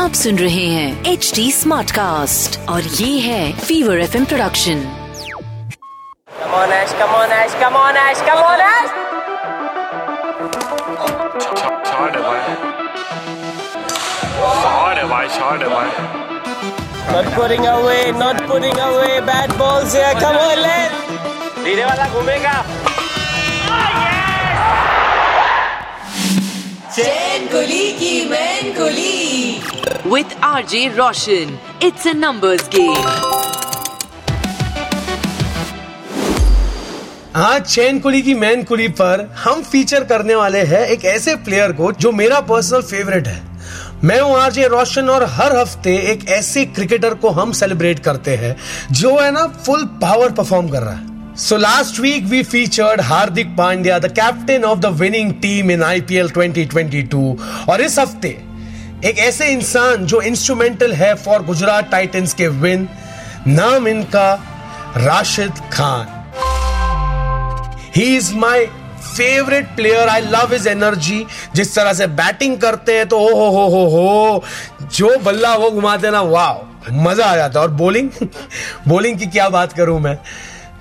आप सुन रहे हैं एच डी स्मार्ट कास्ट और ये है फीवर एफ़ इम प्रोडक्शन कमोनिंग वाला घूमेगा। Chain Kuli ki Main Kuli with R J Roshan it's a numbers game आज चैन कुली की मैन कुली पर हम फीचर करने वाले हैं एक ऐसे प्लेयर को जो मेरा पर्सनल फेवरेट है। मैं हूँ आरजे रोशन और हर हफ़्ते एक ऐसे क्रिकेटर को हम सेलिब्रेट करते हैं जो है ना फुल पावर परफॉर्म कर रहा है। So last week we featured Hardik Pandya the captain of the winning team in IPL 2022 और इस हफ़्ते एक ऐसे इंसान जो इंस्ट्रूमेंटल है फॉर गुजरात टाइटंस के विन नाम इनका Rashid Khan. He is my favourite player I love is energy जिस तरह से बैटिंग करते हैं तो ओ हो हो हो हो, जो बल्ला वो घुमाते ना वाह मज़ा आ जाता है। और बॉलिंग बॉलिंग की क्या बात करूँ मैं?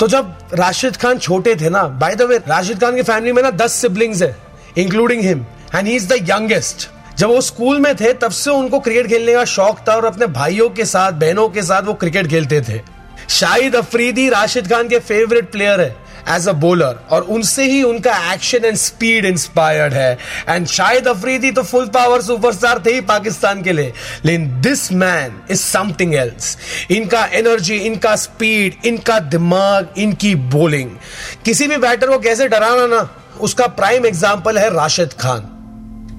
तो जब राशिद खान छोटे थे ना by the way Rashid Khan की फैमिली में ना दस सिबलिंग्स है including him and he is the youngest जब वो स्कूल में थे, तब से उनको क्रिकेट खेलने का शौक था और अपने भाइयों के साथ, बहनों के साथ वो क्रिकेट खेलते थे। शाहिद अफरीदी राशिद खान के फेवरेट प्लेयर है। एज अ बॉलर और उनसे ही उनका एक्शन एंड स्पीड इंस्पायर्ड है। एंड शाहिद अफरीदी तो फुल पावर सुपरस्टार थे ही पाकिस्तान के लिए। लेकिन this man is something else इनका एनर्जी इनका स्पीड इनका दिमाग, इनकी बॉलिंग किसी भी बैटर को कैसे डराना ना, उसका प्राइम एग्ज़ाम्पल है राशिद खान।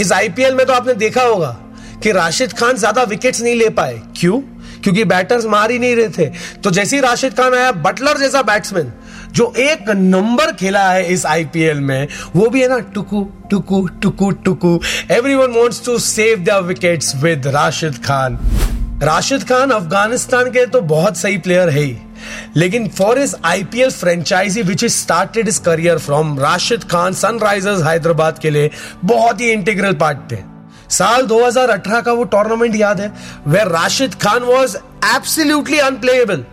इस आईपीएल में तो आपने देखा होगा कि राशिद खान ज़्यादा विकेट्स नहीं ले पाए। क्यों? क्योंकि बैटर्स मार ही नहीं रहे थे। तो जैसे ही राशिद खान आया बटलर जैसा बैट्समैन जो एक नंबर खेला है इस आईपीएल में, वो भी है ना, टुकु टुकु टुकु टुकु। Everyone wants to save the wickets with Rashid Khan Rashid Khan Afghanistan के तो बहुत सही प्लेयर है ही। लेकिन for is IPL franchise which is started is career from Rashid Khan Sunrisers Hyderabad के लिए बहुत ही इंटीग्रल पार्ट थे। साल 2018 का वो टूर्नामेंट याद है where Rashid Khan was absolutely unplayable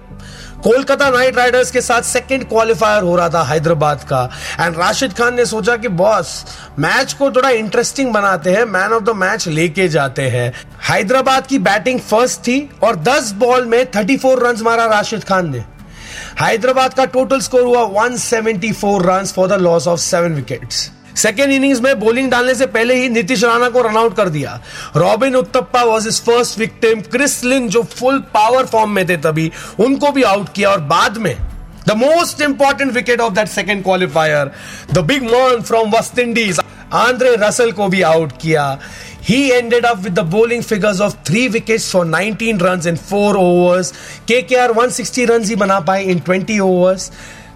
Kolkata Knight Riders के साथ सेकंड क्वालिफायर हो रहा था हैदराबाद का। एंड राशिद खान ने सोचा कि, बॉस, मैच को थोड़ा इंटरेस्टिंग बनाते हैं मैन ऑफ़ द मैच लेके जाते हैं। हैदराबाद की बैटिंग फ़र्स्ट थी और 10 बॉल में 34 रन मारा राशिद खान ने। हैदराबाद का टोटल स्कोर हुआ 174 run for the loss of seven wickets second innings में बॉलिंग डालने से पहले ही नीतीश राणा को रनआउट कर दिया। Robin Uthappa was is first victim Chris Lynn जो फुल पावर फॉर्म में थे तभी, उनको भी आउट किया और बाद में the most important wicket of that second qualifier the big man from West Indies Andre Russell को भी आउट किया। He ended up with the bowling figures of three wickets for 19 overs in four overs. KKR 160 runs ही बना पाए in 20 overs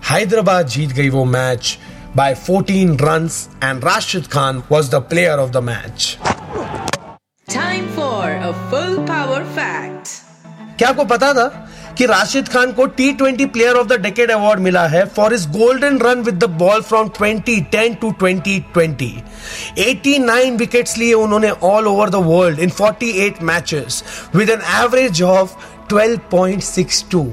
Hyderabad जीत गई वो match by 14 runs and Rashid Khan was the player of the match. Time for a full power fact क्या आपको पता था कि राशिद खान को T twenty player of the decade award मिला है for is golden run with the ball from 2010 to 2020 89 wickets लिए उन्होंने all over the world in 48 matches with an average of 12.62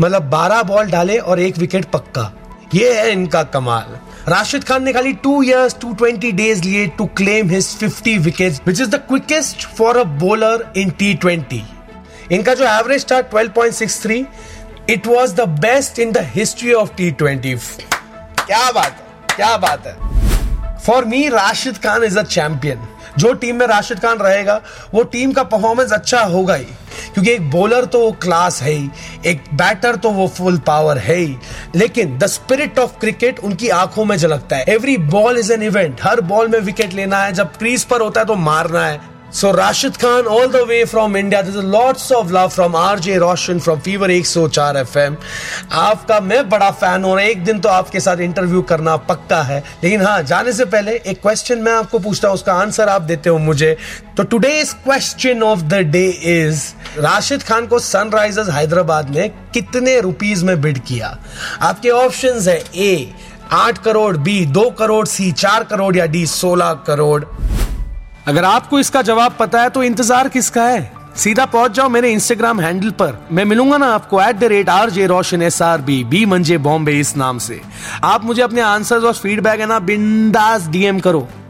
मतलब 12 बॉल डाले और एक विकेट पक्का. ये है इनका कमाल. राशिद खान ने खाली two years two twenty days लिए to claim his 50 wickets which is the quickest for a bowler in T twenty इनका जो एवरेज था 12.63 it was the best in the history of T twenty क्या बात है, क्या बात है। For me Rashid Khan is a champion जो टीम में राशिद खान रहेगा, वो टीम का परफॉर्मेंस अच्छा होगा ही। क्योंकि एक बॉलर तो वो क्लास है ही, एक बैटर तो वो फुल पावर है ही। लेकिन द स्पिरिट ऑफ़ क्रिकेट उनकी आँखों में झलकता है। Every ball is an event her ball में विकेट लेना है। जब क्रीज पर होता है तो मारना है। So Rashid Khan, all the way from India. There's lots of love from RJ Roshan from Fever 104 FM. आपका मैं बड़ा फ़ैन हूँ एक दिन तो आपके साथ इंटरव्यू करना पक्का है लेकिन हाँ जाने से पहले एक क्वेश्चन मैं आपको पूछता हूँ, उसका आंसर आप देते हो मुझे तो today's question of the day is Rashid Khan को सनराइजर्स हैदराबाद ने कितने रुपीज़ में बिड किया आपके ऑप्शंस है ए आठ करोड़ बी दो करोड़ सी चार करोड़ या डी सोलह करोड़ अगर आपको इसका जवाब पता है तो इंतज़ार किसका है? सीधा पहुँच जाओ मेरे इंस्टाग्राम हैंडल पर। मैं मिलूँगा ना आपको at the rate R J Roshan S R B B मंजे बॉम्बे इस नाम से। आप मुझे अपने आंसर्स और फीडबैक है ना, बिंदास डीएम करो।